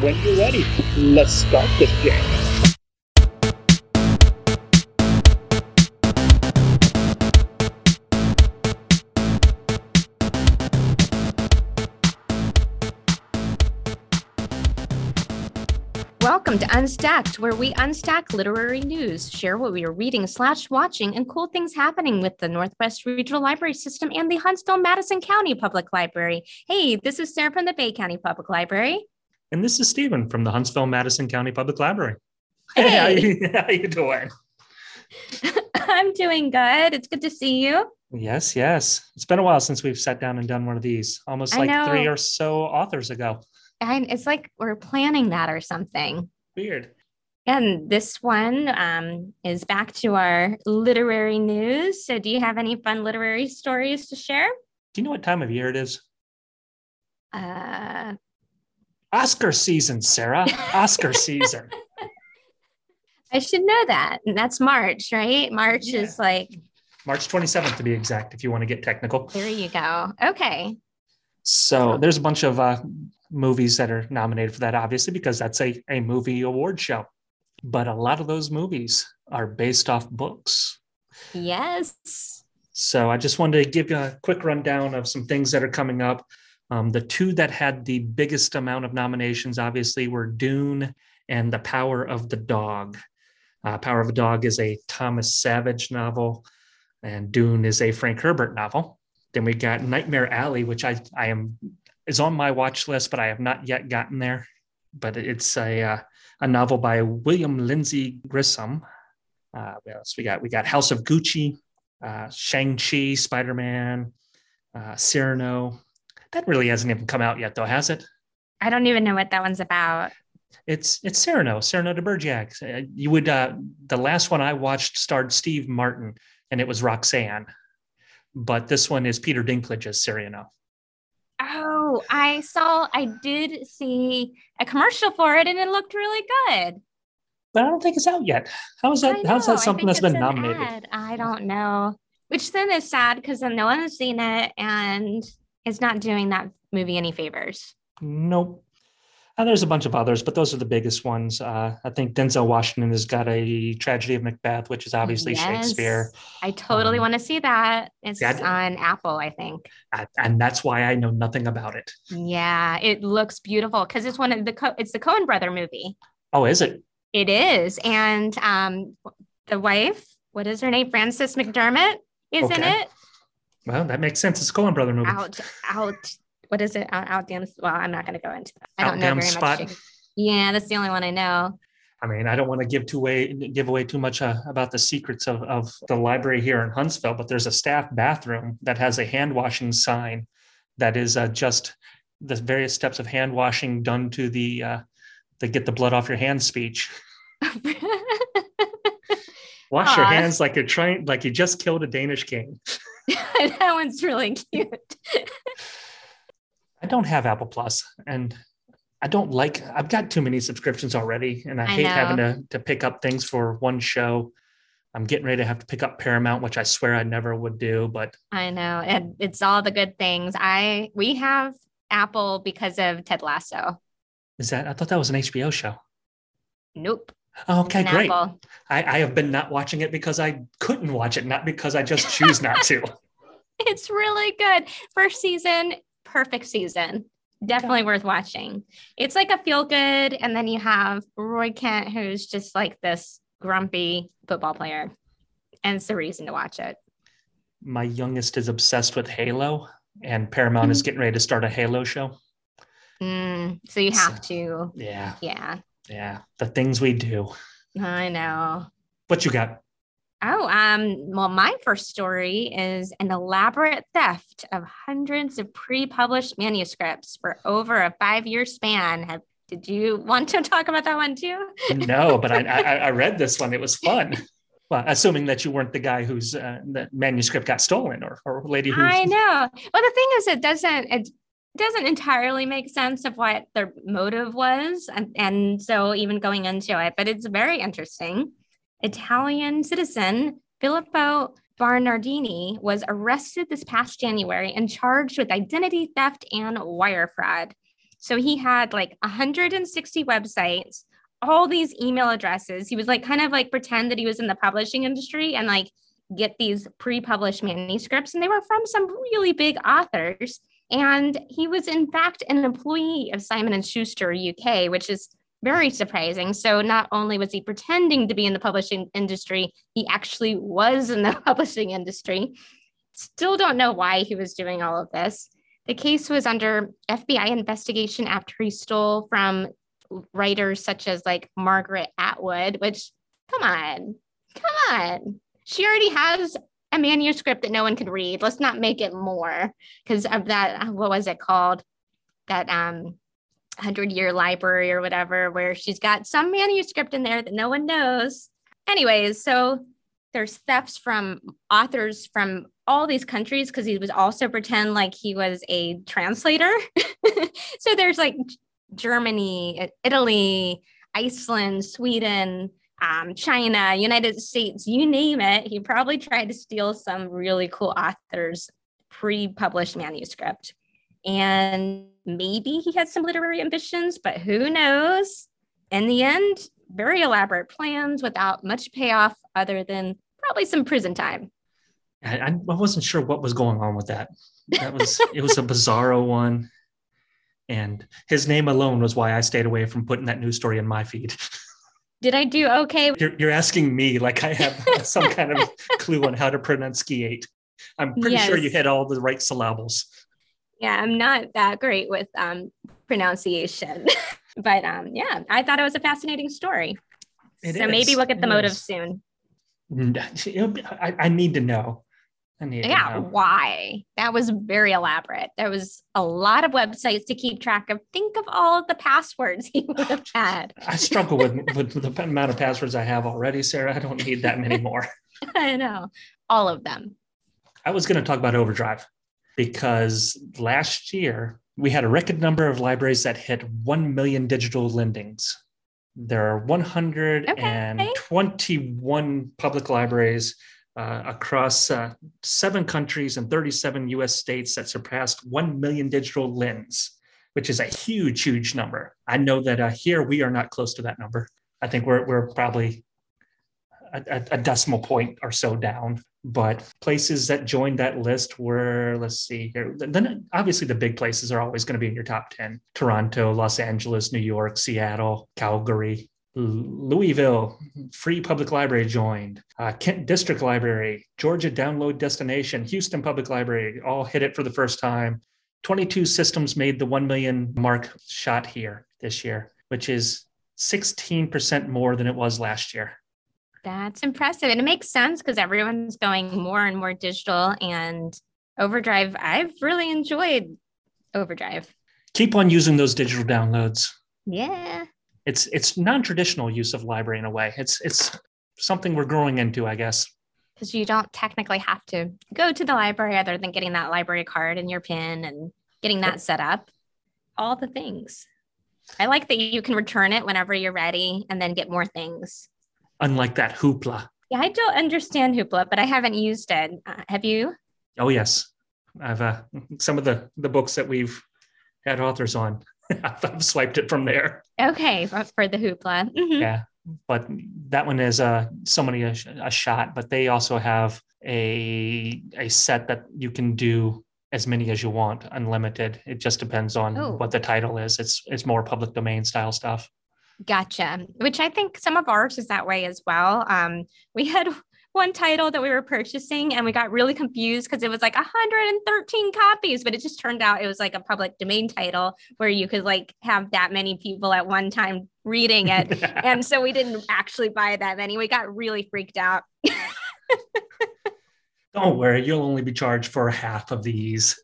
when you're ready. Let's start this jam. Welcome to Unstacked, where we unstack literary news, share what we are reading slash watching, and cool things happening with the Northwest Regional Library System and the Huntsville Madison County Public Library. Hey, this is Sarah from the Bay County Public Library. And this is Stephen from the Huntsville Madison County Public Library. Hey. how, you, how you doing? I'm doing good. It's good to see you. Yes, yes. It's been a while since we've sat down and done one of these, almost I like three or so authors ago. And it's like we're planning that or something. Weird. And this one um, is back to our literary news. So, do you have any fun literary stories to share? Do you know what time of year it is? Uh, Oscar season, Sarah. Oscar season. I should know that. And that's March, right? March Yeah. is like, March 27th to be exact, if you want to get technical. there you go. Okay. So there's a bunch of uh, movies that are nominated for that, obviously, because that's a, a movie award show. But a lot of those movies are based off books. Yes. So I just wanted to give you a quick rundown of some things that are coming up. Um, the two that had the biggest amount of nominations, obviously, were Dune and The Power of the Dog. Uh, Power of the Dog is a Thomas Savage novel, and Dune is a Frank Herbert novel. Then we got Nightmare Alley, which I, I am is on my watch list, but I have not yet gotten there. But it's a uh, a novel by William Lindsay Gresham. Uh, what else we got? We got House of Gucci, uh, Shang-Chi, Spider-Man, uh, Cyrano. That really hasn't even come out yet, though, has it? I don't even know what that one's about. It's it's Cyrano, Cyrano de Bergerac. Uh, You would uh, the last one I watched starred Steve Martin, and it was Roxanne. But this one is Peter Dinklage as Cyrano. Oh, I saw, I did see a commercial for it and it looked really good. But I don't think it's out yet. How is that? How's know, I that something that's been nominated? ad. I don't know. Which then is sad because then no one has seen it and it's not doing that movie any favors. Nope. And there's a bunch of others, but those are the biggest ones. Uh, I think Denzel Washington has got a Tragedy of Macbeth, which is obviously Yes. Shakespeare. I totally Um, want to see that. It's yeah, on Apple, I think. Uh, and that's why I know nothing about it. Yeah, it looks beautiful because it's one of the Co- it's the Coen brother movie. Oh, is it? It is, and um, the wife, what is her name? Frances McDermott is in it. Well, that makes sense. It's a Coen Brother movie. Out, out. What is it? Out, out damn. Well, I'm not going to go into that. I Out don't know damn very spot. much. Yeah, that's the only one I know. I mean, I don't want to give too away give away too much uh, about the secrets of, of the library here in Huntsville, but there's a staff bathroom that has a hand washing sign that is uh, just the various steps of hand washing done to the uh, the get the blood off your hands speech. Wash your hands like you're trying, like you just killed a Danish king. that one's really cute. I don't have Apple Plus, and I don't like. I've got too many subscriptions already, and I, I hate having to to pick up things for one show. I'm getting ready to have to pick up Paramount, which I swear I never would do, but I know, and it's all the good things. I we have Apple because of Ted Lasso. is that? I thought that was an HBO show. Nope. Okay, great. I, I have been not watching it because I couldn't watch it, not because I just choose not to. It's really good. First season, perfect season. Definitely worth watching. It's like a feel good. And then you have Roy Kent, who's just like this grumpy football player. And it's the reason to watch it. My youngest is obsessed with Halo, and Paramount is getting ready to start a Halo show. Mm, so you have to, Yeah, yeah, yeah, the things we do. I know. What you got? Oh, um, well, my first story is an elaborate theft of hundreds of pre-published manuscripts for over a five-year span. Have did you want to talk about that one too? No, but I, I I read this one. It was fun. Well, assuming that you weren't the guy whose uh, the manuscript got stolen, or or lady who. I know. Well, the thing is, it doesn't it doesn't entirely make sense of what their motive was, and, and so even going into it, but it's very interesting. Italian citizen Filippo Bernardini was arrested this past January and charged with identity theft and wire fraud. So he had like 160 websites, all these email addresses. He was like kind of like pretend that he was in the publishing industry and like get these pre-published manuscripts and they were from some really big authors and he was in fact an employee of Simon and Schuster UK which is very surprising. So not only was he pretending to be in the publishing industry he actually was in the publishing industry. Still don't know why he was doing all of this. The case was under FBI investigation after he stole from writers such as like Margaret Atwood which come on come on. She already has a manuscript that no one could read. Let's not make it more because of that. What was it called? That um, hundred year library or whatever, where she's got some manuscript in there that no one knows. Anyways, so there's thefts from authors from all these countries because he was also pretend like he was a translator. so there's like Germany, Italy, Iceland, Sweden, um, China, United States, you name it. He probably tried to steal some really cool author's pre published manuscript. And maybe he had some literary ambitions, but who knows? In the end, very elaborate plans without much payoff other than probably some prison time. I, I wasn't sure what was going on with that. That was it was a bizarro one. And his name alone was why I stayed away from putting that news story in my feed. Did I do okay? You're, you're asking me like I have some kind of clue on how to pronunciate. I'm pretty yes. sure you hit all the right syllables. Yeah, I'm not that great with um, pronunciation, but um, yeah, I thought it was a fascinating story. It so is. maybe we'll get the motive soon. I, I need to know yeah, why? That was very elaborate. There was a lot of websites to keep track of. Think of all of the passwords he would have had. I struggle with, with the amount of passwords I have already, Sarah. I don't need that many more. I know. All of them. I was going to talk about Overdrive because last year we had a record number of libraries that hit 1 million digital lendings. There are 121 okay. public libraries uh, across uh, seven countries and 37 US states that surpassed 1 million digital lens, which is a huge, huge number. I know that uh, here we are not close to that number. I think we're, we're probably a, a, decimal point or so down. But places that joined that list were, let's see here. Then obviously the big places are always going to be in your top 10 Toronto, Los Angeles, New York, Seattle, Calgary, Louisville Free Public Library joined, uh, Kent District Library, Georgia Download Destination, Houston Public Library all hit it for the first time. 22 systems made the 1 million mark shot here this year, which is 16% more than it was last year. That's impressive. And it makes sense because everyone's going more and more digital and Overdrive. I've really enjoyed Overdrive. Keep on using those digital downloads. Yeah it's it's non-traditional use of library in a way. It's it's something we're growing into, I guess. Because you don't technically have to go to the library other than getting that library card and your pin and getting that set up. All the things. I like that you can return it whenever you're ready and then get more things. Unlike that Hoopla. Yeah, I don't understand Hoopla, but I haven't used it. Uh, have you? Oh yes, I've uh, some of the the books that we've had authors on. I've swiped it from there. Okay, for the hoopla. Mm-hmm. Yeah, but that one is uh, so many a, a, shot. But they also have a a set that you can do as many as you want, unlimited. It just depends on Ooh. what the title is. It's it's more public domain style stuff. Gotcha. Which I think some of ours is that way as well. Um, we had one title that we were purchasing and we got really confused because it was like 113 copies but it just turned out it was like a public domain title where you could like have that many people at one time reading it. And so we didn't actually buy that many. We got really freaked out. Don't worry you'll only be charged for half of these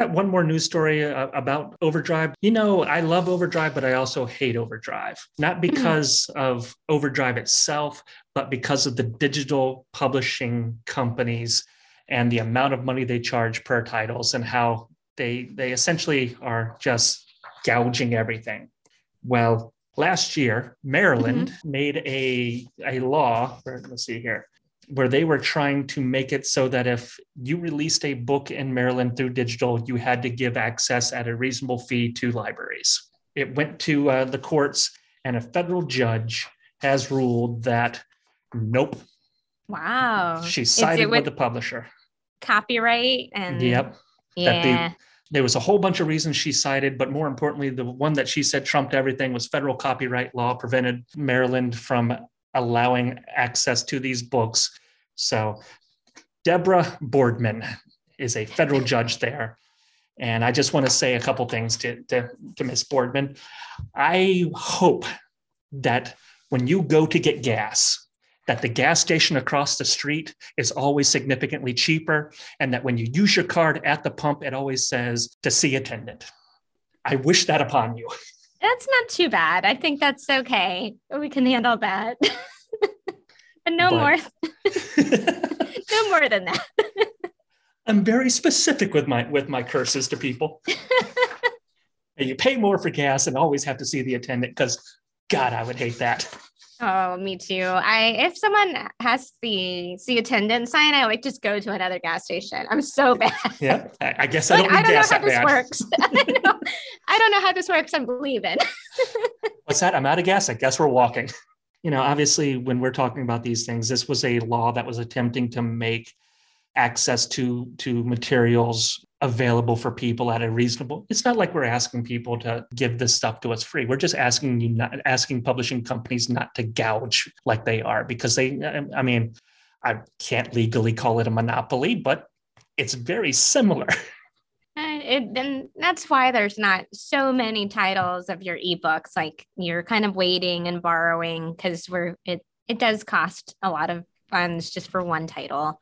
got one more news story uh, about Overdrive. You know, I love Overdrive, but I also hate Overdrive. Not mm-hmm. because of Overdrive itself, but because of the digital publishing companies and the amount of money they charge per titles and how they they essentially are just gouging everything. Well, last year, Maryland mm-hmm. made a a law. Let's see here where they were trying to make it so that if you released a book in Maryland through digital, you had to give access at a reasonable fee to libraries. it went to uh, the courts, and a federal judge has ruled that nope, Wow. she sided with with the publisher. copyright and Yep. that the- Yeah. There was a whole bunch of reasons she cited, but more importantly, the one that she said trumped everything was federal copyright law prevented Maryland from allowing access to these books. So Deborah Boardman is a federal judge there. And I just want to say a couple things to, to, to Ms. Boardman. I hope that when you go to get gas, that the gas station across the street is always significantly cheaper, and that when you use your card at the pump, it always says to see attendant. I wish that upon you. That's not too bad. I think that's okay. We can handle that. but no But- more no more than that. I'm very specific with my with my curses to people. And you pay more for gas and always have to see the attendant because God, I would hate that. Oh, me too. I if someone has the the attendant sign, I like just go to another gas station. I'm so bad. Yeah, I, I guess I don't I need don't know how this bad. works. I, know, I don't know how this works. I'm leaving. What's that? I'm out of gas. I guess we're walking. You know, obviously, when we're talking about these things, this was a law that was attempting to make access to to materials available for people at a reasonable. It's not like we're asking people to give this stuff to us free. We're just asking you not asking publishing companies not to gouge like they are because they. I mean, I can't legally call it a monopoly, but it's very similar. And it, and that's why there's not so many titles of your ebooks. Like you're kind of waiting and borrowing because we're it it does cost a lot of funds just for one title.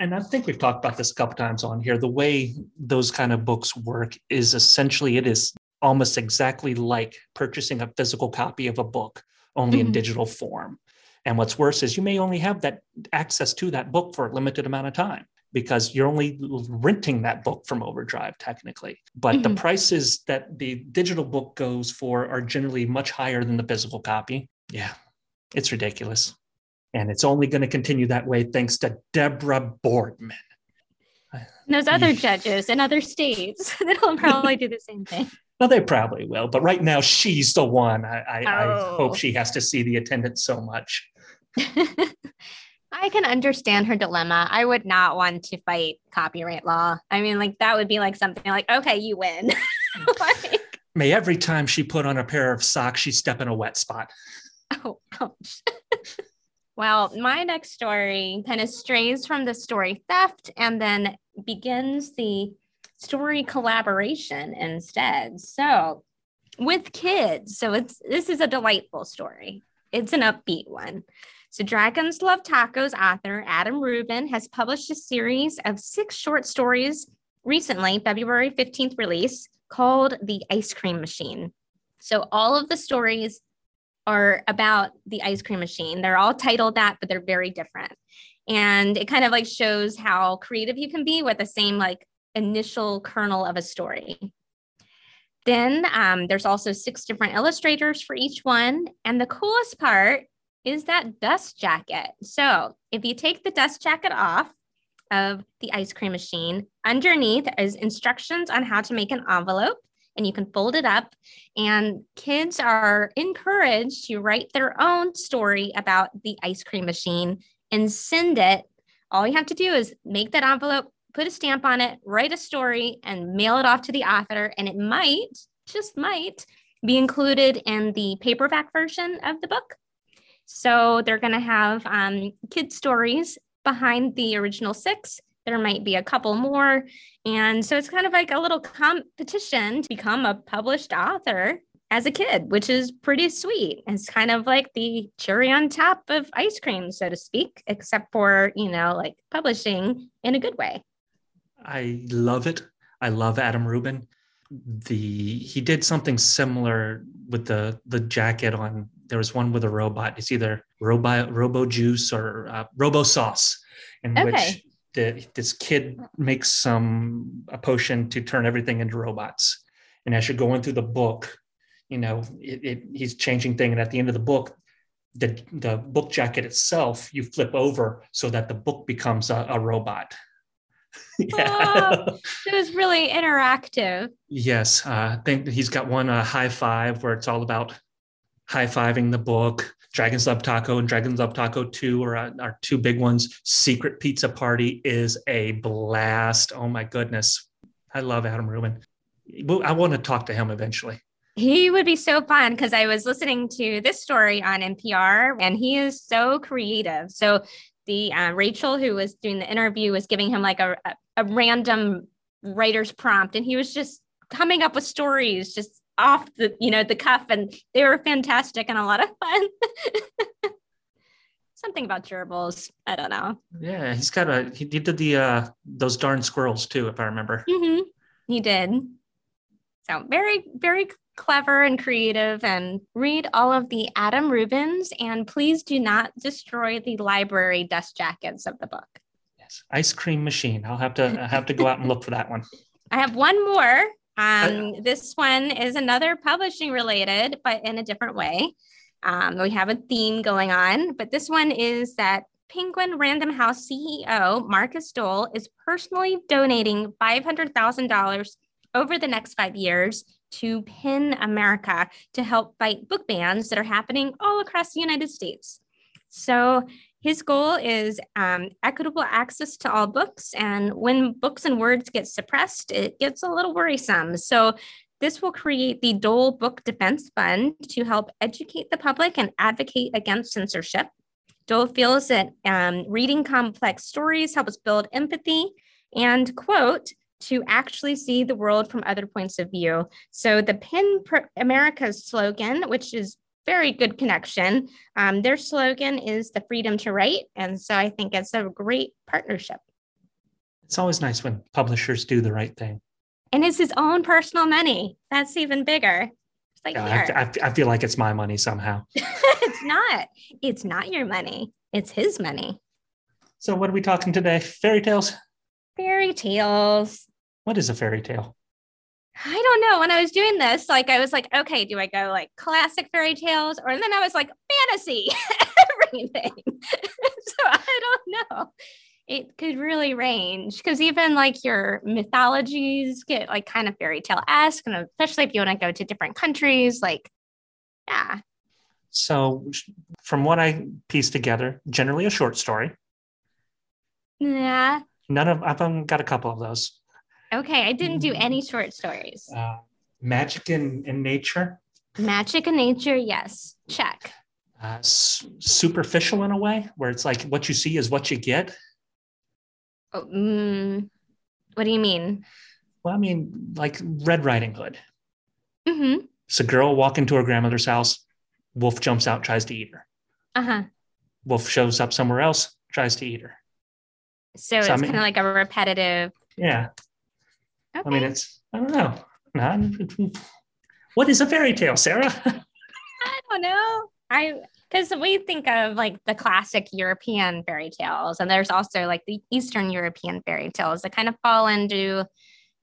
And I think we've talked about this a couple times on here. The way those kind of books work is essentially it is almost exactly like purchasing a physical copy of a book, only in Mhm. digital form. And what's worse is you may only have that access to that book for a limited amount of time because you're only renting that book from Overdrive technically. But the Mhm. prices that the digital book goes for are generally much higher than the physical copy. Yeah, it's ridiculous. And it's only going to continue that way thanks to Deborah Boardman. And those other judges in other states that'll probably do the same thing. Well, they probably will, but right now she's the one. I, I, I Oh. hope she has to see the attendant so much. I can understand her dilemma. I would not want to fight copyright law. I mean, like that would be like something like, okay, you win. like, May every time she put on a pair of socks, she step in a wet spot. oh, ouch. Well, my next story kind of strays from the story theft and then begins the story collaboration instead. So, with kids, so it's this is a delightful story. It's an upbeat one. So, Dragons Love Tacos author Adam Rubin has published a series of six short stories recently, February 15th release, called The Ice Cream Machine. So, all of the stories are about the ice cream machine. They're all titled that, but they're very different. And it kind of like shows how creative you can be with the same like initial kernel of a story. Then um, there's also six different illustrators for each one. And the coolest part is that dust jacket. So if you take the dust jacket off of the ice cream machine, underneath is instructions on how to make an envelope and you can fold it up. And kids are encouraged to write their own story about the ice cream machine and send it. All you have to do is make that envelope, put a stamp on it, write a story, and mail it off to the author. And it might, just might, be included in the paperback version of the book. So they're going to have um, kid stories behind the original six. There might be a couple more. And so it's kind of like a little competition to become a published author as a kid, which is pretty sweet. It's kind of like the cherry on top of ice cream, so to speak, except for, you know, like publishing in a good way. I love it. I love Adam Rubin. The he did something similar with the the jacket on. There was one with a robot. It's either Robo Robo Juice or uh, Robo Sauce, in Okay. which the, this kid makes some a potion to turn everything into robots. And as you're going through the book, you know, it, it, he's changing thing. And at the end of the book, the the book jacket itself, you flip over so that the book becomes a, a robot. Oh, it was really interactive. Yes, uh, I think he's got one uh, high five where it's all about high fiving the book. Dragons Love Taco and Dragons Love Taco 2 are our two big ones. Secret Pizza Party is a blast. Oh my goodness. I love Adam Rubin. I want to talk to him eventually. He would be so fun because I was listening to this story on NPR and he is so creative. So the uh, Rachel who was doing the interview was giving him like a, a random writer's prompt and he was just coming up with stories just off the you know the cuff and they were fantastic and a lot of fun something about gerbils i don't know Yeah, he's got a he did the uh those darn squirrels too, if I remember. mm-hmm. he did so very very clever and creative and read all of the adam rubins and please do not destroy the library dust jackets of the book Yes. Ice cream machine. I'll have to I have to go out and look for that one. I have one more. Um, this one is another publishing related, but in a different way. Um, we have a theme going on, but this one is that Penguin Random House CEO Markus Dohle is personally donating $500,000 over the next five years to PEN America to help fight book bans that are happening all across the United States. So his goal is um, equitable access to all books. And when books and words get suppressed, it gets a little worrisome. So this will create the Dohle Book Defense Fund to help educate the public and advocate against censorship. Dohle feels that um, reading complex stories helps build empathy and, quote, to actually see the world from other points of view. So the Pro- America's slogan, which is very good connection, um, their slogan is the freedom to write. And so I think it's a great partnership. It's always nice when publishers do the right thing. And it's his own personal money. That's even bigger. It's like, Yeah, here. I, I, I feel like it's my money somehow. it's not. It's not your money. It's his money. So what are we talking today? Fairy tales? Fairy tales. What is a fairy tale? I don't know. When I was doing this, like I was like, okay, do I go like classic fairy tales? Or then I was like, fantasy, everything. so I don't know. It could really range because even like your mythologies get like kind of fairy tale esque, and especially if you want to go to different countries, like, yeah. So from what I pieced together, generally a short story. Yeah. None of I've um, got a couple of those. Okay. I didn't do any short stories. Uh, magic in, in nature, Magic in nature, yes. Check. uh, s- superficial in a way, where it's like what you see is what you get. Oh, mm, what do you mean? Well, I mean, like Red Riding Hood. Mm-hmm. It's a girl walking to her grandmother's house. Wolf jumps out, tries to eat her. Uh-huh. Wolf shows up somewhere else, tries to eat her. So, So, I it's mean- kind of like a repetitive. Yeah. Okay. I mean, it's, I don't know. Not, what is a fairy tale, Sarah? I don't know. I because we think of like the classic European fairy tales, and there's also like the Eastern European fairy tales that kind of fall into,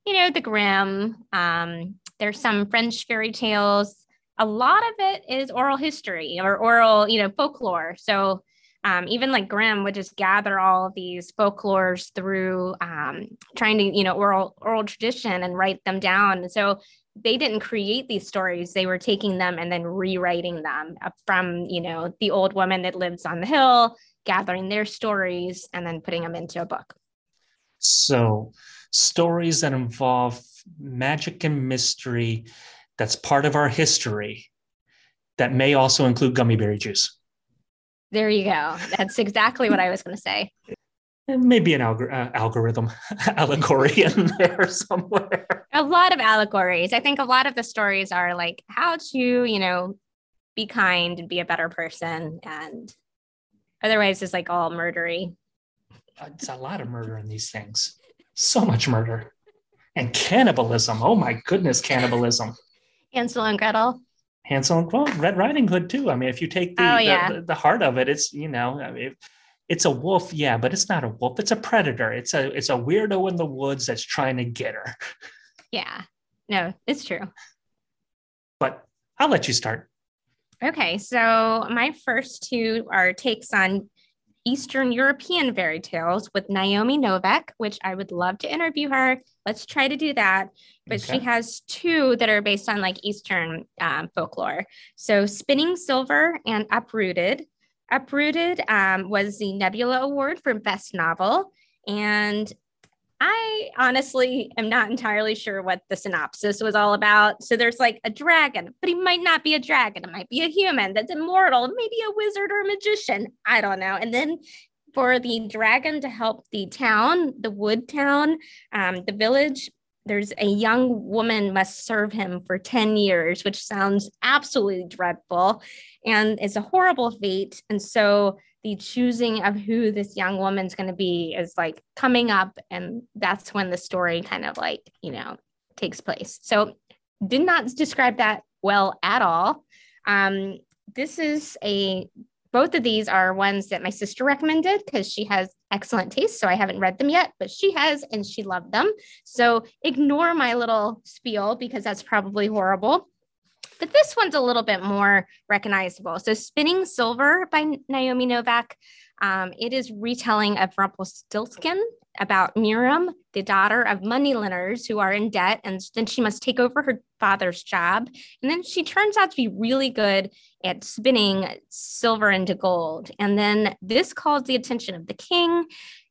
you know, the Grimm. Um, there's some French fairy tales. A lot of it is oral history or oral, you know, folklore. So um, even like Grimm would just gather all of these folklores through um, trying to, you know, oral oral tradition and write them down. And so they didn't create these stories they were taking them and then rewriting them from you know the old woman that lives on the hill gathering their stories and then putting them into a book So, stories that involve magic and mystery that's part of our history that may also include gummy berry juice. There you go that's exactly what i was going to say maybe an uh, algorithm, allegory in there somewhere. a lot of allegories i think a lot of the stories are like how to you know be kind and be a better person and otherwise it's like all murdery It's a lot of murder in these things. So much murder. And cannibalism. Oh my goodness, cannibalism. hansel and gretel Hansel and well, Red Riding Hood too. I mean, if you take the, Oh, the- yeah. the, the heart of it, it's you know, I mean, it's a wolf, yeah, but it's not a wolf. It's a predator. It's a it's a weirdo in the woods that's trying to get her. yeah no it's true But I'll let you start. Okay, so my first two are takes on Eastern European fairy tales with Naomi Novik, which I would love to interview her. Let's try to do that. But okay. she has two that are based on like Eastern um, folklore. So Spinning Silver and Uprooted. Uprooted um, was the Nebula Award for Best Novel. And I honestly am not entirely sure what the synopsis was all about. So there's like a dragon, but he might not be a dragon. It might be a human that's immortal, maybe a wizard or a magician. I don't know. And then for the dragon to help the town, the wood town, um, the village, there's a young woman must serve him for 10 years, which sounds absolutely dreadful. And it's a horrible fate. And so the choosing of who this young woman's going to be is like coming up and that's when the story kind of like you know takes place. So did not describe that well at all. Um, this is a both of these are ones that my sister recommended because she has excellent taste so i haven't read them yet but she has and she loved them. So ignore my little spiel because that's probably horrible but this one's a little bit more recognizable. So, Spinning Silver by Naomi Novik. Um, it is retelling of Rumpelstiltskin about Miriam, the daughter of moneylenders who are in debt, and then she must take over her father's job. And then she turns out to be really good at spinning silver into gold. And then this calls the attention of the king,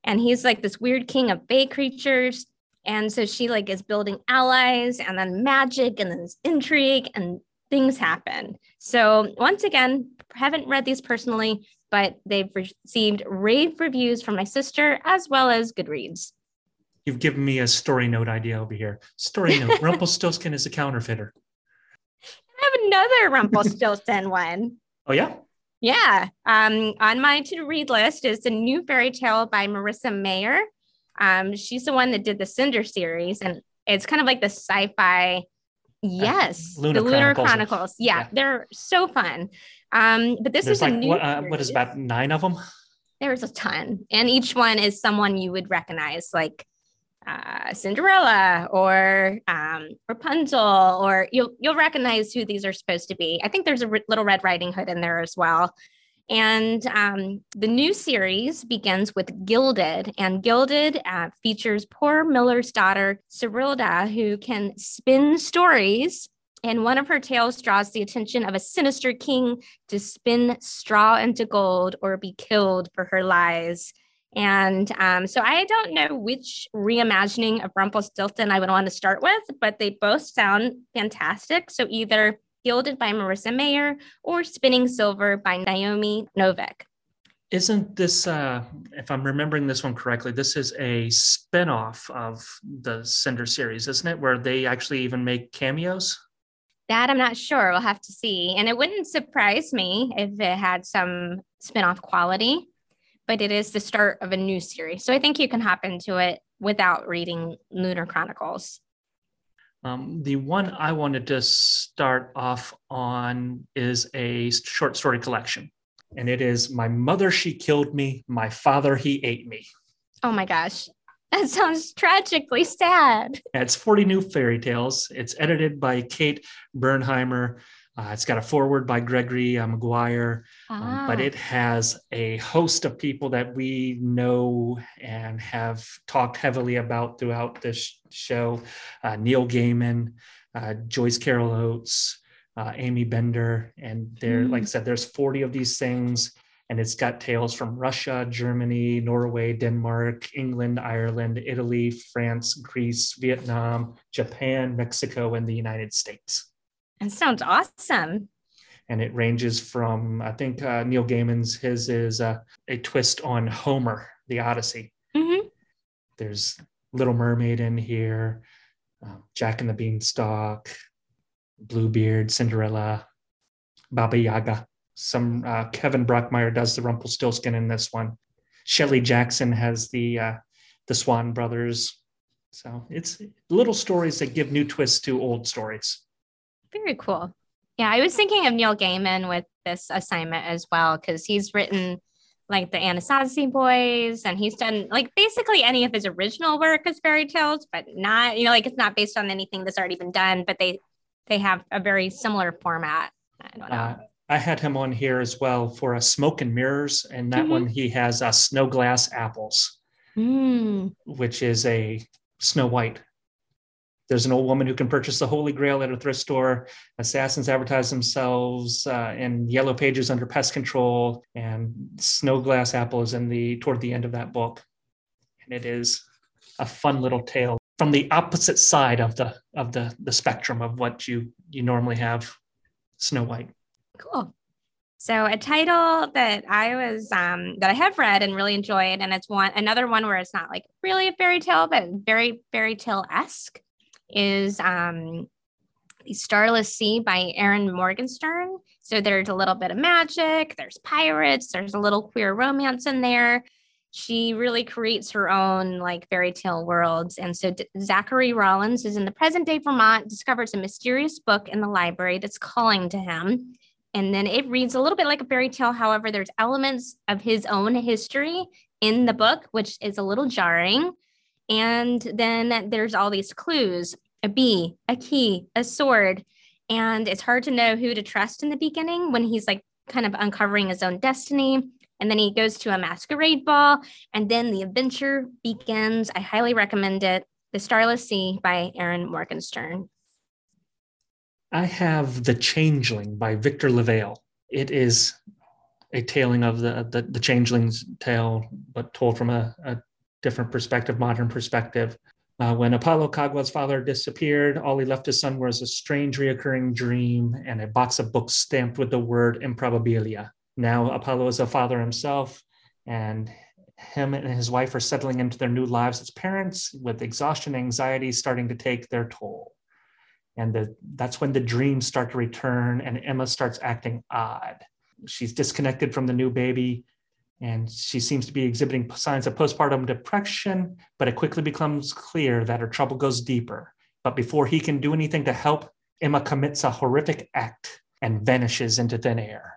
and he's like this weird king of bay creatures. And so she like is building allies and then magic and then intrigue and things happen. So, once again, haven't read these personally, but they've received rave reviews from my sister as well as Goodreads. You've given me a story note idea over here. Story note Rumpelstiltskin is a counterfeiter. I have another Rumpelstiltskin one. Oh, yeah? Yeah. Um, on my to read list is a new fairy tale by Marissa Meyer. Um, she's the one that did the Cinder series, and it's kind of like the sci fi Yes, uh, Lunar the Lunar Chronicles. Chronicles. Yeah, yeah, they're so fun. Um, but this There's is like, a new. What, uh, what is about nine of them? There's a ton, and each one is someone you would recognize, like uh, Cinderella or um, Rapunzel, or you'll you'll recognize who these are supposed to be. I think there's a Little Red Riding Hood in there as well. And um, the new series begins with Gilded, and Gilded uh, features poor Miller's daughter, Serilda, who can spin stories. And one of her tales draws the attention of a sinister king to spin straw into gold or be killed for her lies. And um, so I don't know which reimagining of Rumpelstiltskin I would want to start with, but they both sound fantastic. So either Gilded by Marissa Meyer, or Spinning Silver by Naomi Novik. Isn't this, uh, if I'm remembering this one correctly, this is a spinoff of the Cinder series, isn't it? Where they actually even make cameos? That I'm not sure. We'll have to see. And it wouldn't surprise me if it had some spinoff quality, but it is the start of a new series. So I think you can hop into it without reading Lunar Chronicles. Um, the one I wanted to start off on is a short story collection, and it is My Mother, She Killed Me, My Father, He Ate Me. Oh my gosh. That sounds tragically sad. it's 40 new fairy tales. It's edited by Kate Bernheimer. Uh, it's got a foreword by Gregory uh, Maguire, ah. um, but it has a host of people that we know and have talked heavily about throughout this show uh, Neil Gaiman, uh, Joyce Carol Oates, uh, Aimee Bender. And there, mm. like I said, there's 40 of these things. And it's got tales from Russia, Germany, Norway, Denmark, England, Ireland, Italy, France, Greece, Vietnam, Japan, Mexico, and the United States. That sounds awesome. And it ranges from, I think uh, Neil Gaiman's, his is uh, a twist on Homer, the Odyssey. Mm-hmm. There's Little Mermaid in here, um, Jack and the Beanstalk, Bluebeard, Cinderella, Baba Yaga. Some uh, Kevin Brockmeier does the Rumpelstiltskin in this one. Shelley Jackson has the uh, the Swan Brothers. So it's little stories that give new twists to old stories. Very cool. Yeah, I was thinking of Neil Gaiman with this assignment as well because he's written like the Anansi Boys, and he's done like basically any of his original work as fairy tales, but not you know like it's not based on anything that's already been done, but they they have a very similar format. I don't know. Uh, I had him on here as well for a smoke and mirrors, and that Mhm. one he has a snow glass apples, Mm. which is a Snow White. There's an old woman who can purchase the Holy Grail at a thrift store. Assassins advertise themselves uh, in yellow pages under pest control, and Snow Glass Apple is in the toward the end of that book, and it is a fun little tale from the opposite side of the of the the spectrum of what you you normally have Snow White. Cool. So a title that I was um that I have read and really enjoyed, and it's one another one where it's not like really a fairy tale, but very fairy tale esque, is um Starless Sea by Erin Morgenstern. So there's a little bit of magic, there's pirates, there's a little queer romance in there. She really creates her own like fairy tale worlds. And so D- Zachary Rawlins is in the present day Vermont, discovers a mysterious book in the library that's calling to him and then it reads a little bit like a fairy tale. However, there's elements of his own history in the book, which is a little jarring. And then there's all these clues a bee, a key, a sword. And it's hard to know who to trust in the beginning when he's like kind of uncovering his own destiny. And then he goes to a masquerade ball, and then the adventure begins. I highly recommend it. The Starless Sea by Erin Morgenstern. I have The Changeling by Victor LaValle. It is a tailing of the, the, the changeling's tale, but told from a, a different perspective, modern perspective. Uh, when Apollo Kagwa's father disappeared, all he left his son was a strange reoccurring dream and a box of books stamped with the word improbabilia. Now Apollo is a father himself, and him and his wife are settling into their new lives as parents with exhaustion and anxiety starting to take their toll and the, that's when the dreams start to return and emma starts acting odd she's disconnected from the new baby and she seems to be exhibiting signs of postpartum depression but it quickly becomes clear that her trouble goes deeper but before he can do anything to help emma commits a horrific act and vanishes into thin air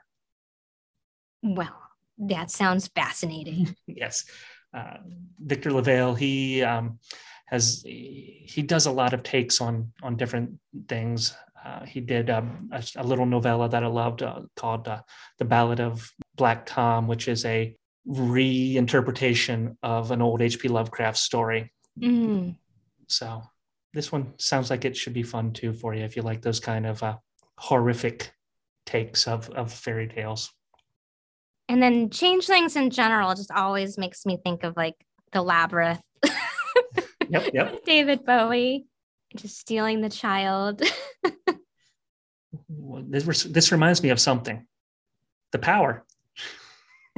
Well, that sounds fascinating. yes uh, victor lavalle he um, has he does a lot of takes on on different things. Uh, he did um, a, a, little novella that I loved uh, called uh, "The Ballad of Black Tom," which is a reinterpretation of an old H.P. Lovecraft story. Mm. So this one sounds like it should be fun too for you if you like those kind of uh, horrific takes of of fairy tales. And then changelings in general just always makes me think of like the labyrinth Yep, yep. David Bowie just stealing the child. this, this reminds me of something. The power.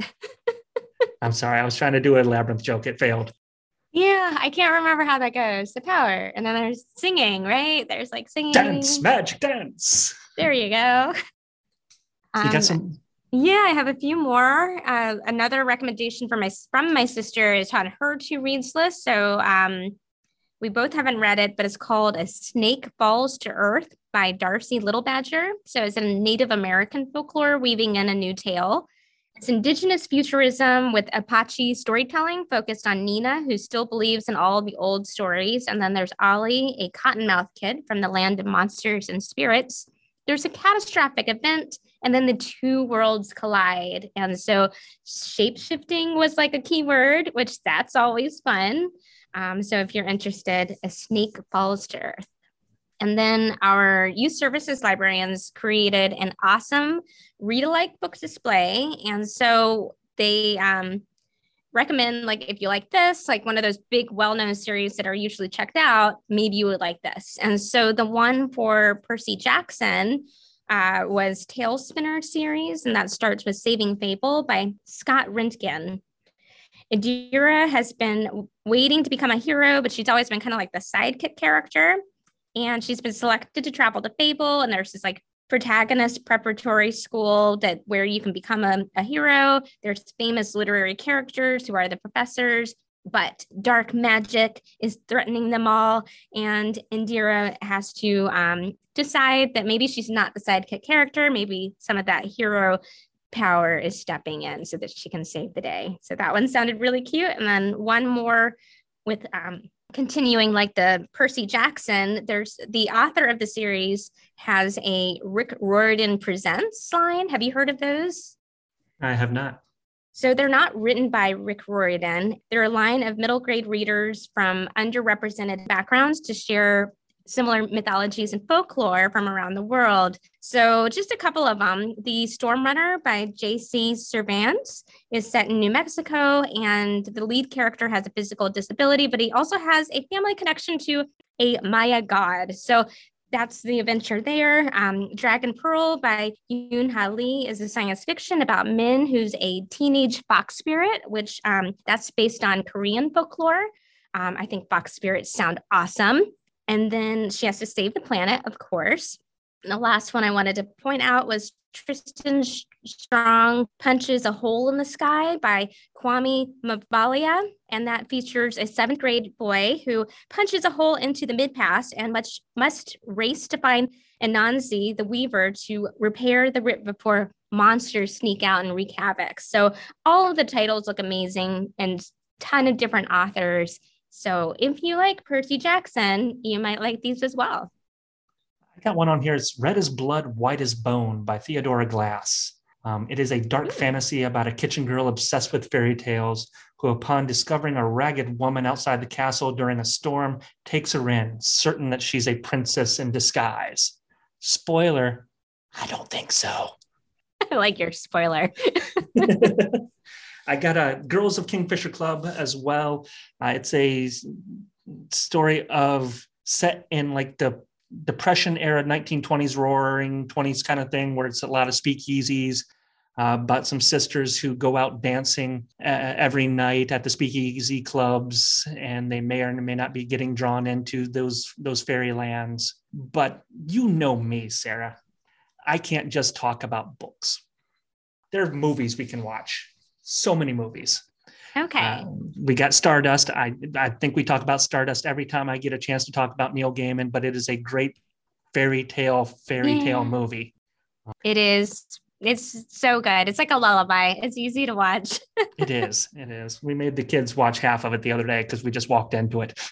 I'm sorry, I was trying to do a labyrinth joke. It failed. Yeah, I can't remember how that goes. The power. And then there's singing, right? There's like singing. Dance, magic dance. There you go. You got some yeah, I have a few more. Uh, another recommendation from my from my sister is on her to reads list. So um, we both haven't read it, but it's called "A Snake Falls to Earth" by Darcy Little Badger. So it's a Native American folklore weaving in a new tale. It's indigenous futurism with Apache storytelling focused on Nina, who still believes in all the old stories. And then there's Ollie, a cottonmouth kid from the land of monsters and spirits. There's a catastrophic event and then the two worlds collide. And so shape shifting was like a key word, which that's always fun. Um, so if you're interested, a snake falls to earth. And then our youth services librarians created an awesome read alike book display. And so they um, recommend, like, if you like this, like one of those big well known series that are usually checked out, maybe you would like this. And so the one for Percy Jackson uh, was Talespinner series, and that starts with Saving Fable by Scott Reintgen. Adira has been waiting to become a hero, but she's always been kind of like the sidekick character. And she's been selected to travel to Fable, and there's this like protagonist preparatory school that where you can become a, a hero. There's famous literary characters who are the professors, but dark magic is threatening them all. And Indira has to um, decide that maybe she's not the sidekick character. Maybe some of that hero power is stepping in so that she can save the day. So that one sounded really cute. And then one more with um, continuing like the Percy Jackson, there's the author of the series has a Rick Riordan Presents line. Have you heard of those? I have not. So they're not written by Rick Riordan. They're a line of middle grade readers from underrepresented backgrounds to share similar mythologies and folklore from around the world. So, just a couple of them. The Storm Runner by J.C. Cervantes is set in New Mexico, and the lead character has a physical disability, but he also has a family connection to a Maya god. So, that's the adventure there. Um, Dragon Pearl by Yoon Ha Lee is a science fiction about Min, who's a teenage fox spirit, which um, that's based on Korean folklore. Um, I think fox spirits sound awesome. And then she has to save the planet, of course. And the last one I wanted to point out was Tristan Strong Punches a Hole in the Sky by Kwame Mbalia. And that features a seventh grade boy who punches a hole into the midpass and much, must race to find Anansi, the weaver, to repair the rip before monsters sneak out and wreak havoc. So all of the titles look amazing and ton of different authors. So if you like Percy Jackson, you might like these as well. I got one on here. It's Red as Blood, White as Bone by Theodora Goss. Um, it is a dark fantasy about a kitchen girl obsessed with fairy tales who, upon discovering a ragged woman outside the castle during a storm, takes her in, certain that she's a princess in disguise. Spoiler, I don't think so. I like your spoiler. I got a Girls of Kingfisher Club as well. Uh, it's a story of set in like the Depression era, 1920s, roaring 20s kind of thing, where it's a lot of speakeasies. Uh, some sisters who go out dancing uh, every night at the speakeasy clubs, and they may or may not be getting drawn into those those fairy lands. But you know me, Sarah. I can't just talk about books. There are movies we can watch so many movies. Okay. Uh, we got Stardust. I I think we talk about Stardust every time I get a chance to talk about Neil Gaiman, but it is a great fairy tale fairy yeah. tale movie. It is. It's so good. It's like a lullaby. It's easy to watch. it is. It is. We made the kids watch half of it the other day because we just walked into it.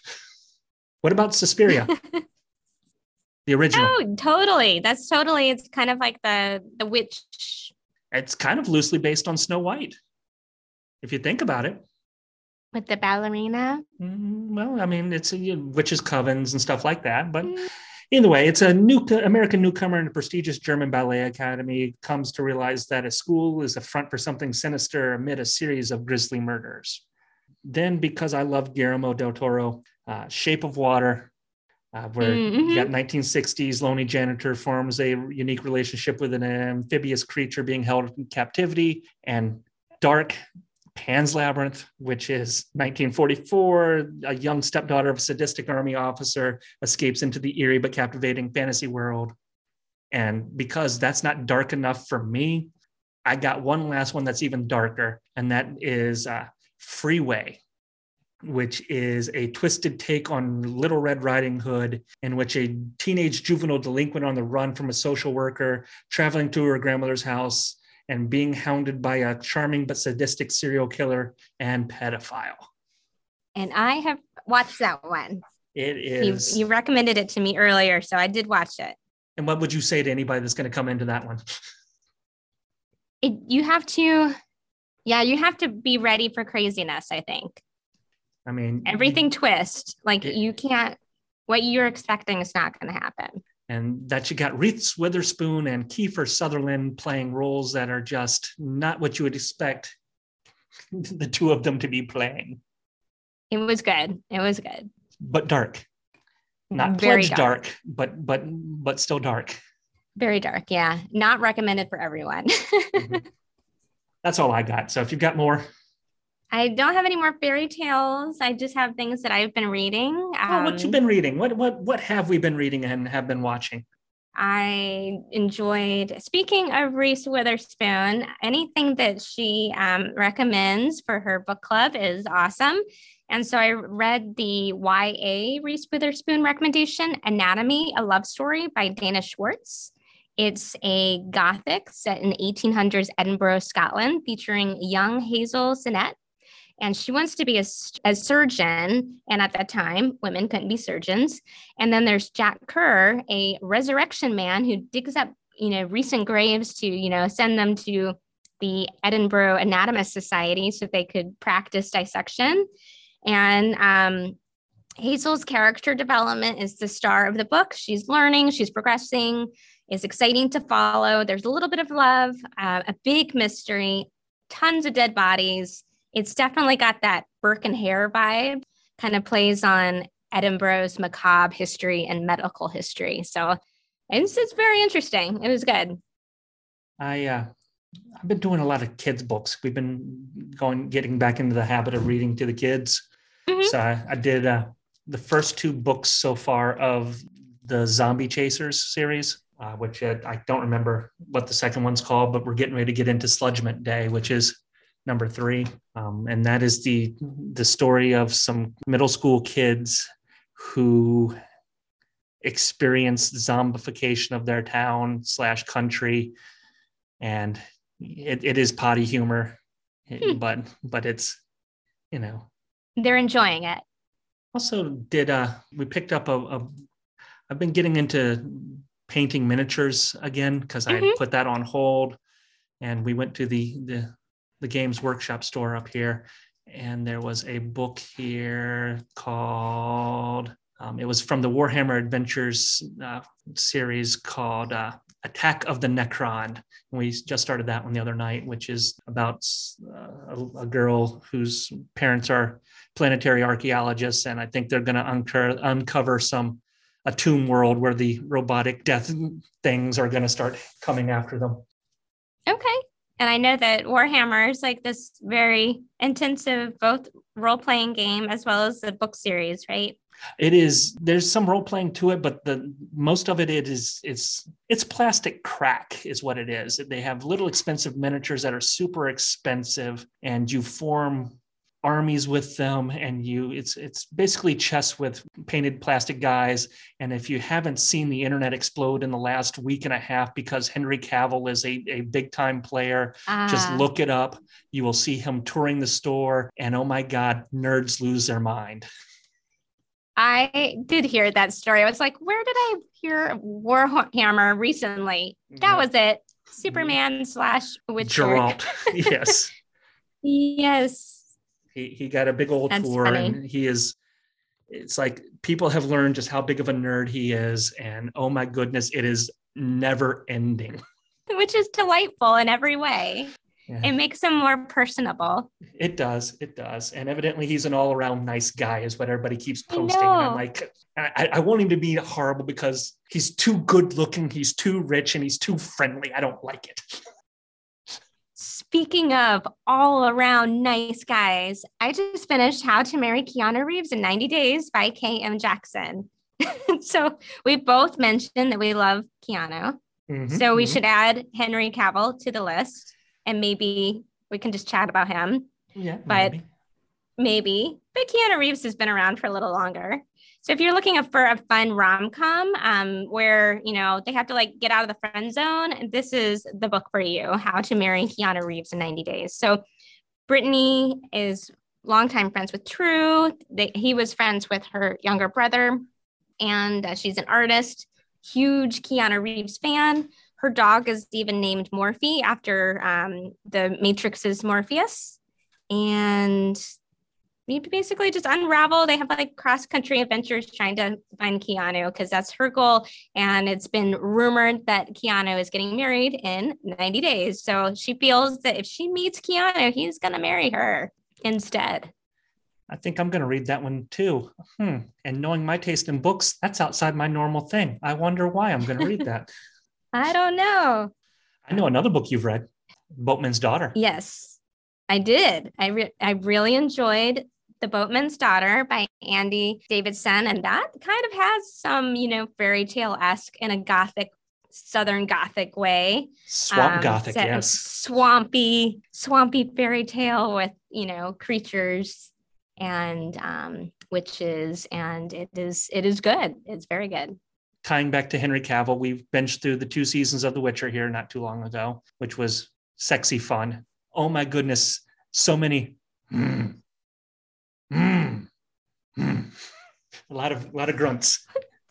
What about Suspiria? the original. Oh, totally. That's totally. It's kind of like the the witch. It's kind of loosely based on Snow White if you think about it. With the ballerina? Mm, well, I mean, it's a, you know, witches' covens and stuff like that. But mm. either way, it's a new American newcomer in a prestigious German ballet academy comes to realize that a school is a front for something sinister amid a series of grisly murders. Then, because I love Guillermo del Toro, uh, Shape of Water, uh, where mm-hmm. you got 1960s lonely janitor forms a unique relationship with an amphibious creature being held in captivity, and Dark Pan's Labyrinth, which is 1944. A young stepdaughter of a sadistic army officer escapes into the eerie but captivating fantasy world. And because that's not dark enough for me, I got one last one that's even darker, and that is uh, Freeway, which is a twisted take on Little Red Riding Hood, in which a teenage juvenile delinquent on the run from a social worker traveling to her grandmother's house and being hounded by a charming but sadistic serial killer and pedophile. And I have watched that one. It is. You, you recommended it to me earlier, so I did watch it. And what would you say to anybody that's going to come into that one? It, you have to, yeah, you have to be ready for craziness, I think. I mean, everything you, twist. Like it, you can't, what you're expecting is not going to happen and that you got Reese Witherspoon and Kiefer Sutherland playing roles that are just not what you would expect the two of them to be playing. It was good. It was good. But dark. Not very dark. dark, but but but still dark. Very dark, yeah. Not recommended for everyone. mm-hmm. That's all I got. So if you've got more, I don't have any more fairy tales. I just have things that I've been reading. Um, oh, what you um, been reading? What what what have we been reading and have been watching? I enjoyed. Speaking of Reese Witherspoon, anything that she um, recommends for her book club is awesome. And so I read the YA Reese Witherspoon recommendation, Anatomy, a Love Story by Dana Schwartz. It's a gothic set in 1800s Edinburgh, Scotland, featuring young Hazel Sinnett and she wants to be a, a surgeon. And at that time, women couldn't be surgeons. And then there's Jack Kerr, a resurrection man who digs up, you know, recent graves to, you know, send them to the Edinburgh Anatomist Society so they could practice dissection. And um, Hazel's character development is the star of the book. She's learning, she's progressing, is exciting to follow. There's a little bit of love, uh, a big mystery, tons of dead bodies. It's definitely got that Burke and Hare vibe, kind of plays on Edinburgh's macabre history and medical history. So it's, it's very interesting. It was good. I uh, I've been doing a lot of kids books. We've been going getting back into the habit of reading to the kids. Mm-hmm. So I, I did uh, the first two books so far of the Zombie Chasers series, uh, which uh, I don't remember what the second one's called, but we're getting ready to get into Sludgement Day, which is number three, um, and that is the the story of some middle school kids who experienced zombification of their town slash country, and it, it is potty humor, hmm. but but it's you know. They're enjoying it. Also did uh we picked up a, a i've been getting into painting miniatures again because mm-hmm. i put that on hold. And we went to the the the games workshop store up here and there was a book here called um, it was from the warhammer adventures uh, series called uh, attack of the necron we just started that one the other night which is about uh, a, a girl whose parents are planetary archaeologists, and I think they're going to uncover, uncover some a tomb world where the robotic death things are going to start coming after them. Okay. And I know that Warhammer is like this very intensive both role playing game as well as the book series, right? It is. There's some role playing to it, but the most of it, it is. It's it's plastic crack, is what it is. They have little expensive miniatures that are super expensive, and you form armies with them and you it's it's basically chess with painted plastic guys. And if you haven't seen the internet explode in the last week and a half because henry cavill is a, a big time player just ah. look it up. You will see him touring the store and oh my god nerds lose their mind. I did hear that story. I was like where did i hear warhammer recently? That yeah. was it. Superman slash witcher. Geralt. yes. Yes he he got a big old That's tour, funny. and he is. It's like people have learned just how big of a nerd he is, and oh my goodness, it is never ending. Which is delightful in every way. Yeah. It makes him more personable. It does. It does. And evidently, he's an all around nice guy, is what everybody keeps posting. And I'm like, I, I, want him to be horrible because he's too good looking, he's too rich, and he's too friendly. I don't like it. Speaking of all around nice guys, I just finished How to Marry Keanu Reeves in 90 Days by K.M. Jackson. so we both mentioned that we love Keanu. Mm-hmm, so we mm-hmm. should add Henry Cavill to the list and maybe we can just chat about him. Yeah. But maybe. maybe. But Keanu Reeves has been around for a little longer. So if you're looking for a fun rom com um, where you know they have to like get out of the friend zone, this is the book for you: How to Marry Keanu Reeves in 90 Days. So Brittany is longtime friends with True. They, he was friends with her younger brother, and uh, she's an artist, huge Keanu Reeves fan. Her dog is even named Morphe after um, the Matrix's Morpheus. And basically just unravel. They have like cross country adventures trying to find Keanu because that's her goal. And it's been rumored that Keanu is getting married in 90 days. So she feels that if she meets Keanu, he's going to marry her instead. I think I'm going to read that one too. Hmm. And knowing my taste in books, that's outside my normal thing. I wonder why I'm going to read that. I don't know. I know another book you've read, Boatman's Daughter. Yes, I did. I re- I really enjoyed the Boatman's Daughter by Andy Davidson. And that kind of has some, you know, fairy tale esque in a gothic, southern gothic way. Swamp um, gothic, yes. Swampy, swampy fairy tale with, you know, creatures and um, witches. And it is, it is good. It's very good. Tying back to Henry Cavill, we've benched through the two seasons of The Witcher here not too long ago, which was sexy fun. Oh my goodness, so many. Mm Mm. Mm. A lot of a lot of grunts.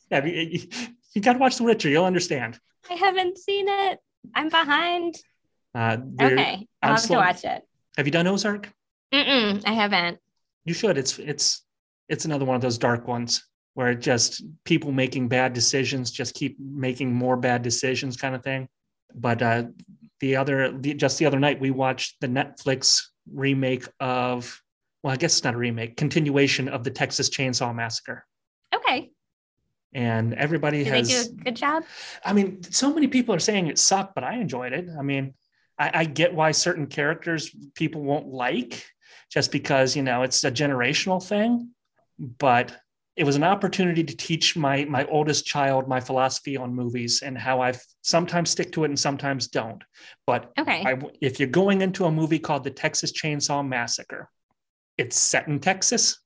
Yeah, you, you, you got to watch The Witcher. You'll understand. I haven't seen it. I'm behind. Uh, Okay, I'll I'm have to watch it. Have you done Ozark? Mm-mm, I haven't. You should. It's it's it's another one of those dark ones where it just people making bad decisions just keep making more bad decisions, kind of thing. But uh, the other, the, just the other night, we watched the Netflix remake of. Well, I guess it's not a remake, continuation of the Texas Chainsaw Massacre, Okay. and everybody Did they has. do a good job? I mean, so many people are saying it sucked, but I enjoyed it. I mean, I, I get why certain characters people won't like just because, you know, it's a generational thing. But it was an opportunity to teach my my oldest child my philosophy on movies and how I sometimes stick to it and sometimes don't. But Okay. I, if you're going into a movie called The Texas Chainsaw Massacre, it's set in Texas.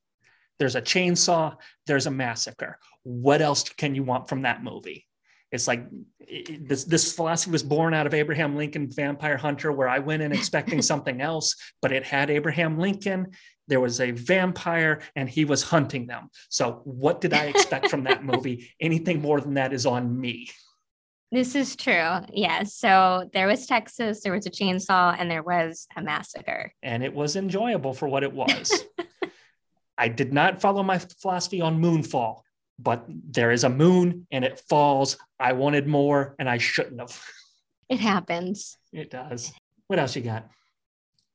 There's a chainsaw, there's a massacre. What else can you want from that movie? It's like it- this, this philosophy was born out of Abraham Lincoln Vampire Hunter, where I went in expecting something else, but it had Abraham Lincoln. There was a vampire and he was hunting them. So, what did I expect from that movie? Anything more than that is on me. This is true. Yes. So there was Texas, there was a chainsaw, and there was a massacre. and it was enjoyable for what it was. I did not follow my philosophy on moonfall, but there is a moon and it falls. I wanted more and I shouldn't have. It happens. It does. What else you got?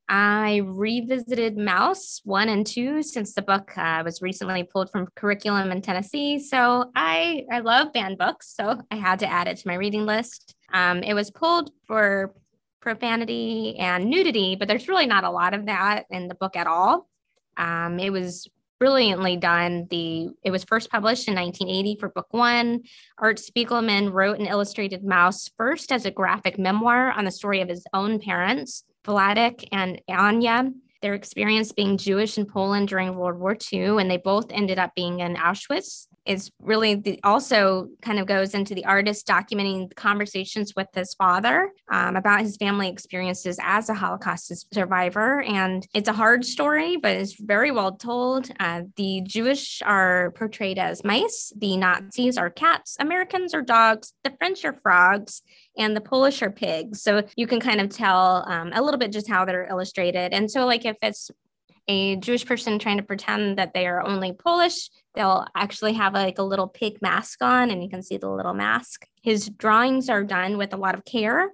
I revisited Maus one and two since the book uh, was recently pulled from curriculum in Tennessee. So I I love banned books, so I had to add it to my reading list. Um, it was pulled for profanity and nudity, but there's really not a lot of that in the book at all. Um, it was brilliantly done. The it was first published in 1980 for book one. Art Spiegelman wrote and illustrated Maus first as a graphic memoir on the story of his own parents, Vladek and Anya. Their experience being Jewish in Poland during World War II, and they both ended up being in Auschwitz. Is really the, also kind of goes into the artist documenting conversations with his father um, about his family experiences as a Holocaust survivor. And it's a hard story, but it's very well told. Uh, the Jewish are portrayed as mice, the Nazis are cats, Americans are dogs, the French are frogs, and the Polish are pigs. So you can kind of tell um, a little bit just how they're illustrated. And so, like, if it's a Jewish person trying to pretend that they are only Polish, they'll actually have like a little pig mask on, and you can see the little mask. His drawings are done with a lot of care.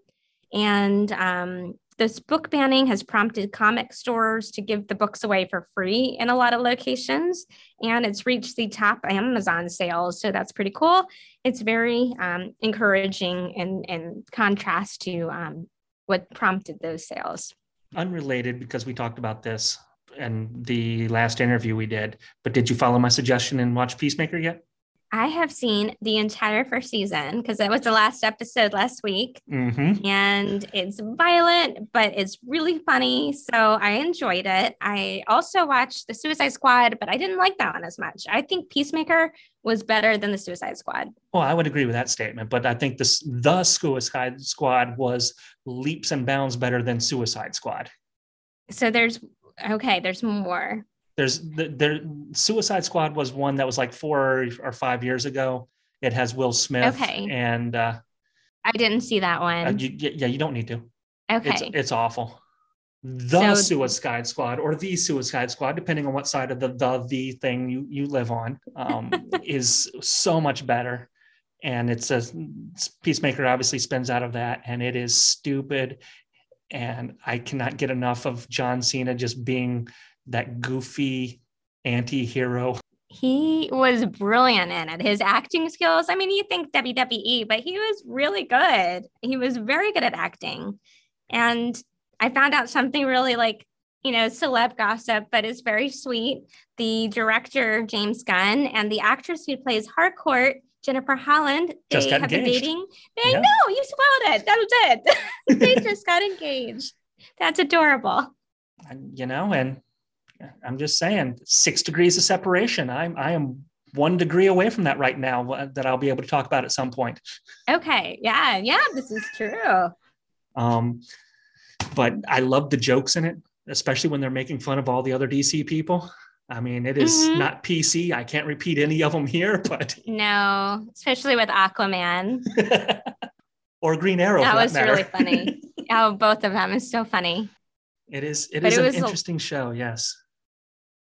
And um, this book banning has prompted comic stores to give the books away for free in a lot of locations. And it's reached the top Amazon sales. So that's pretty cool. It's very um, encouraging in, in contrast to um, what prompted those sales. Unrelated because we talked about this and the last interview we did, but did you follow my suggestion and watch Peacemaker yet? I have seen the entire first season because that was the last episode last week. Mm-hmm. and it's violent, but it's really funny. So I enjoyed it. I also watched The Suicide Squad, but I didn't like that one as much. I think Peacemaker was better than The Suicide Squad. Well, I would agree with that statement, but I think this the Suicide Squad was leaps and bounds better than Suicide Squad. So there's okay, there's more. There's the there Suicide Squad was one that was like four or five years ago. It has Will Smith, Okay. and uh, I didn't see that uh, one. you, yeah, you don't need to. It's Okay. it's awful. The So- Suicide Squad or the Suicide Squad, depending on what side of the the the thing you you live on, um, is so much better. And it's a Peacemaker obviously spins out of that, and it is stupid. And I cannot get enough of John Cena just being that goofy anti-hero. He was brilliant in it. His acting skills, I mean, you think WWE, but he was really good. He was very good at acting. And I found out something really like, you know, celeb gossip, but it's very sweet. The director, James Gunn, and the actress who plays Harcourt, Jennifer Holland, Just they got have been dating. I Yeah. know, you spoiled it. That was it. they just got engaged. That's adorable. And, you know, and I'm just saying, six degrees of separation. I'm I am one degree away from that right now. uh, That I'll be able to talk about at some point. Okay. Yeah. Yeah. This is true. Um, but I love the jokes in it, especially when they're making fun of all the other DC people. I mean, it is Mhm. not PC. I can't repeat any of them here, but No, especially with Aquaman. or Green Arrow. That was really funny. oh, both of them is so funny. It is. It But is it an was a- interesting show. Yes.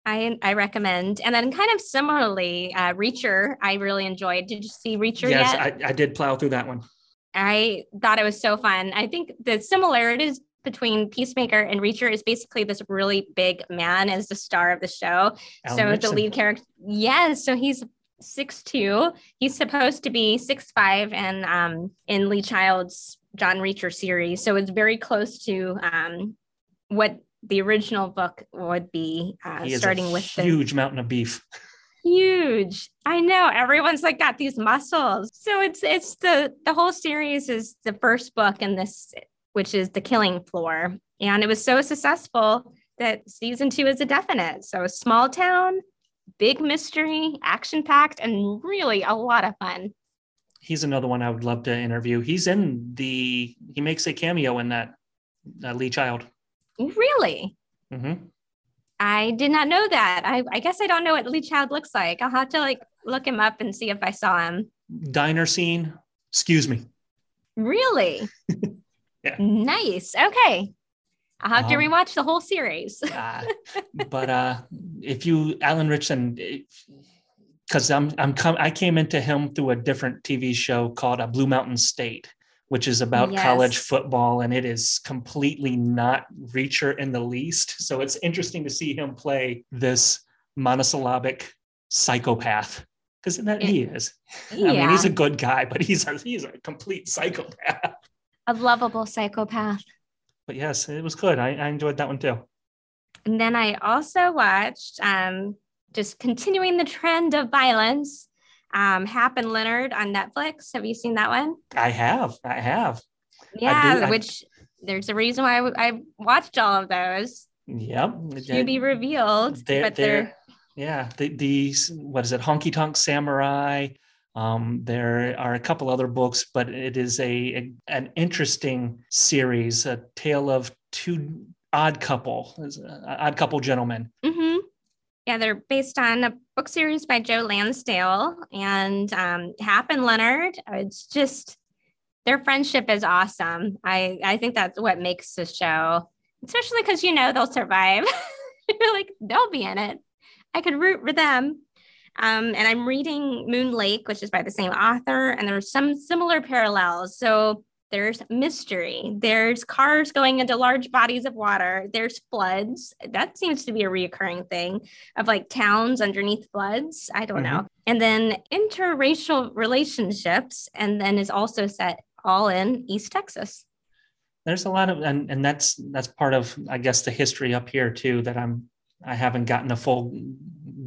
I I recommend. And then kind of similarly, uh, Reacher, I really enjoyed. Did you see Reacher yes, yet? I, I did plow through that one. I thought it was so fun. I think the similarities between Peacemaker and Reacher is basically this really big man as the star of the show. Alan so the lead character, yes. So he's six two. He's supposed to be six five, and um, in Lee Child's John Reacher series, so it's very close to um, what the original book would be. Uh, starting with the huge mountain of beef. huge i know everyone's like got these muscles so it's it's the the whole series is the first book in this which is the killing floor and it was so successful that season two is a definite so small town big mystery action packed and really a lot of fun He's another one I would love to interview. He's in the. He makes a cameo in that. Uh, Lee Child. really Mm-hmm. i did not know that I, I guess i don't know what lee child looks like i'll have to like look him up and see if i saw him Diner scene. Excuse me. really Yeah. nice okay i'll have to Um, rewatch the whole series Uh, but uh, if you Alan Ritchson, because I'm I'm com- I came into him through a different TV show called a Blue Mountain State, which is about Yes. college football, and it is completely not Reacher in the least. So it's interesting to see him play this monosyllabic psychopath. Because that he is. I mean, he's a good guy, but he's a, he's a complete psychopath. A lovable psychopath. But yes, it was good. I, I enjoyed that one too. And then I also watched, um, just continuing the trend of violence, um, Hap and Leonard on Netflix. Have you seen that one? I have. I have. Yeah, I- which there's a reason why I, I watched all of those Yep. to be revealed, They're, but they're, they're yeah, the, these, what is it, Honky Tonk Samurai. Um, there are a couple other books, but it is a, a- an interesting series, a tale of two odd couple, uh, odd couple gentlemen. hmm Yeah, they're based on a book series by Joe Lansdale and um, Hap and Leonard. It's just their friendship is awesome. I I think that's what makes the show, especially because you know they'll survive. You're like they'll be in it. I could root for them. Um, and I'm reading Moon Lake, which is by the same author, and there's some similar parallels. So there's mystery, there's cars going into large bodies of water, there's floods. That seems to be a reoccurring thing of like towns underneath floods. I don't know. And then interracial relationships, and then is also set all in East Texas. There's a lot of, and, and that's, that's part of, I guess, the history up here too, that I'm, I haven't gotten a full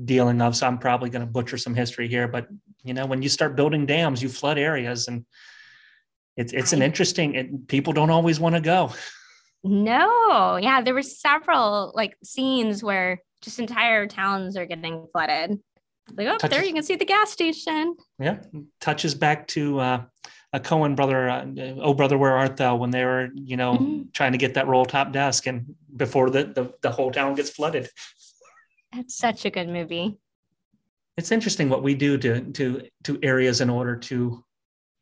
dealing of. So I'm probably going to butcher some history here, but you know, when you start building dams, you flood areas and it's, it's an interesting, it, people don't always want to go. No, yeah, there were several like scenes where just entire towns are getting flooded. Like, oh, there you can see the gas station. Yeah. Touches back to uh, a Coen brother, uh, Oh Brother, Where Art Thou? When they were, you know, Mhm. trying to get that roll top desk and before the, the, the whole town gets flooded. That's such a good movie. It's interesting what we do to, to, to areas in order to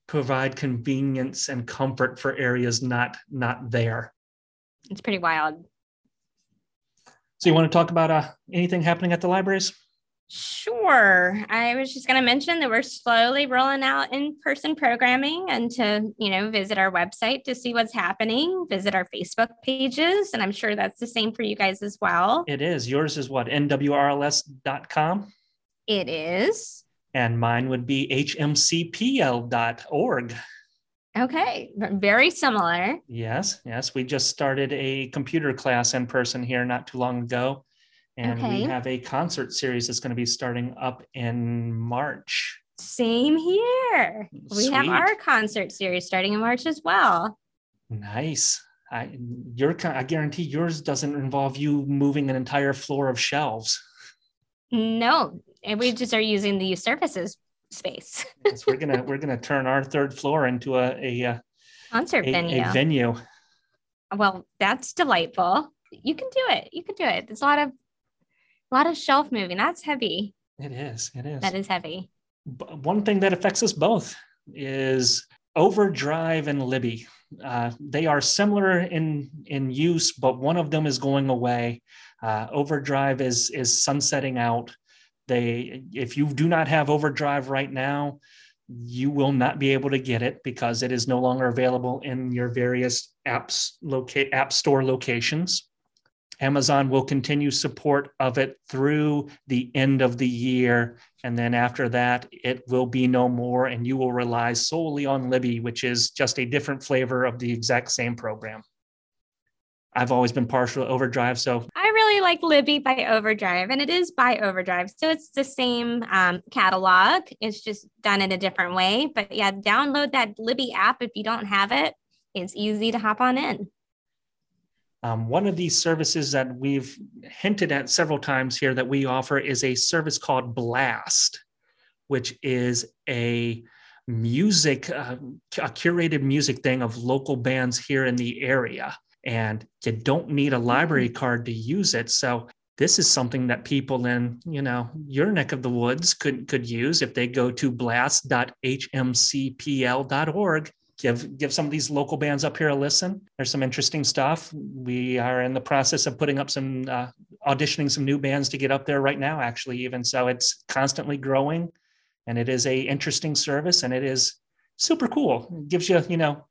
provide convenience and comfort for areas not, not there. It's pretty wild. So you want to talk about uh, anything happening at the libraries? Sure. I was just going to mention that we're slowly rolling out in-person programming and to, you know, visit our website to see what's happening, visit our Facebook pages, and I'm sure that's the same for you guys as well. It is. Yours is what? NWRLS.com. It is. And mine would be hmcpl.org. Okay, very similar. Yes, yes. We just started a computer class in person here not too long ago. And we have a concert series that's going to be starting up in March. Same here. We have our concert series starting in March as well. Nice. I your I guarantee yours doesn't involve you moving an entire floor of shelves. No, and we just are using the services space Yes, we're gonna we're gonna turn our third floor into a a, uh, concert a, venue. a venue. well, that's delightful. You can do it. You can do it. There's a lot of A lot of shelf moving. That's heavy. It is. It is. That is heavy. One thing that affects us both is Overdrive and Libby. Uh, they are similar in in use, but one of them is going away. Uh, Overdrive is is sunsetting out. They, if you do not have Overdrive right now, you will not be able to get it because it is no longer available in your various apps locate app store locations. Amazon will continue support of it through the end of the year. And then after that, it will be no more, and you will rely solely on Libby, which is just a different flavor of the exact same program. I've always been partial to Overdrive. So I really like Libby by Overdrive, and it is by Overdrive. So it's the same um, catalog, it's just done in a different way. But yeah, download that Libby app if you don't have it. It's easy to hop on in. Um, one of these services that we've hinted at several times here that we offer is a service called Blast, which is a music, uh, a curated music thing of local bands here in the area. And you don't need a library mm-hmm. card to use it. So this is something that people in you know your neck of the woods could could use if they go to blast.hmcpl.org give give some of these local bands up here a listen. There's some interesting stuff. We are in the process of putting up some uh, auditioning some new bands to get up there right now. Actually, even so, it's constantly growing, and it is a interesting service, and it is super cool. It gives you you know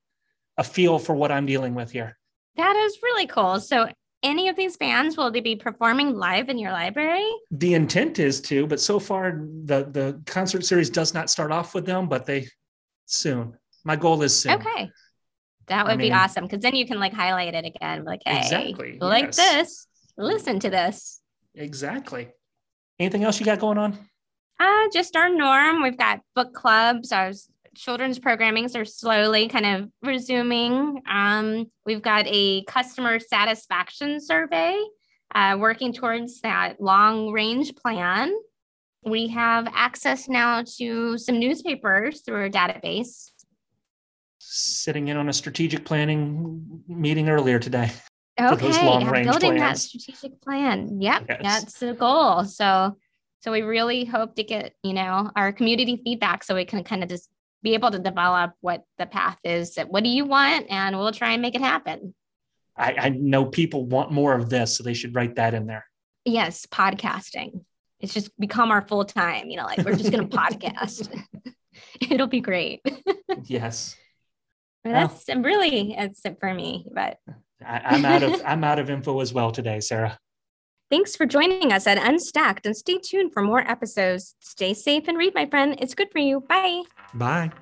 a feel for what I'm dealing with here. That is really cool. So any of these bands will they be performing live in your library the intent is to but so far the the concert series does not start off with them but they soon my goal is soon. Okay. That would I be awesome because then you can like highlight it again. Like, hey, exactly. like yes. this, listen to this. Exactly. Anything else you got going on? Uh, just our norm. We've got book clubs. Our children's programmings are slowly kind of resuming. Um, we've got a customer satisfaction survey, uh, working towards that long range plan. We have access now to some newspapers through our database sitting in on a strategic planning meeting earlier today. Okay, range building plans. that strategic plan. Yep, yes. that's the goal. So, so we really hope to get you know our community feedback so we can kind of just be able to develop what the path is. What do you want, and we'll try and make it happen. I, I know people want more of this, so they should write that in there. Yes, podcasting. It's just become our full time. You know, like we're just going to podcast. It'll be great. yes. That's well, really it's it for me, but I, am out of I'm out of info as well today, Sarah. Thanks for joining us at Unstacked and stay tuned for more episodes. Stay safe and read, my friend. It's good for you. Bye. Bye.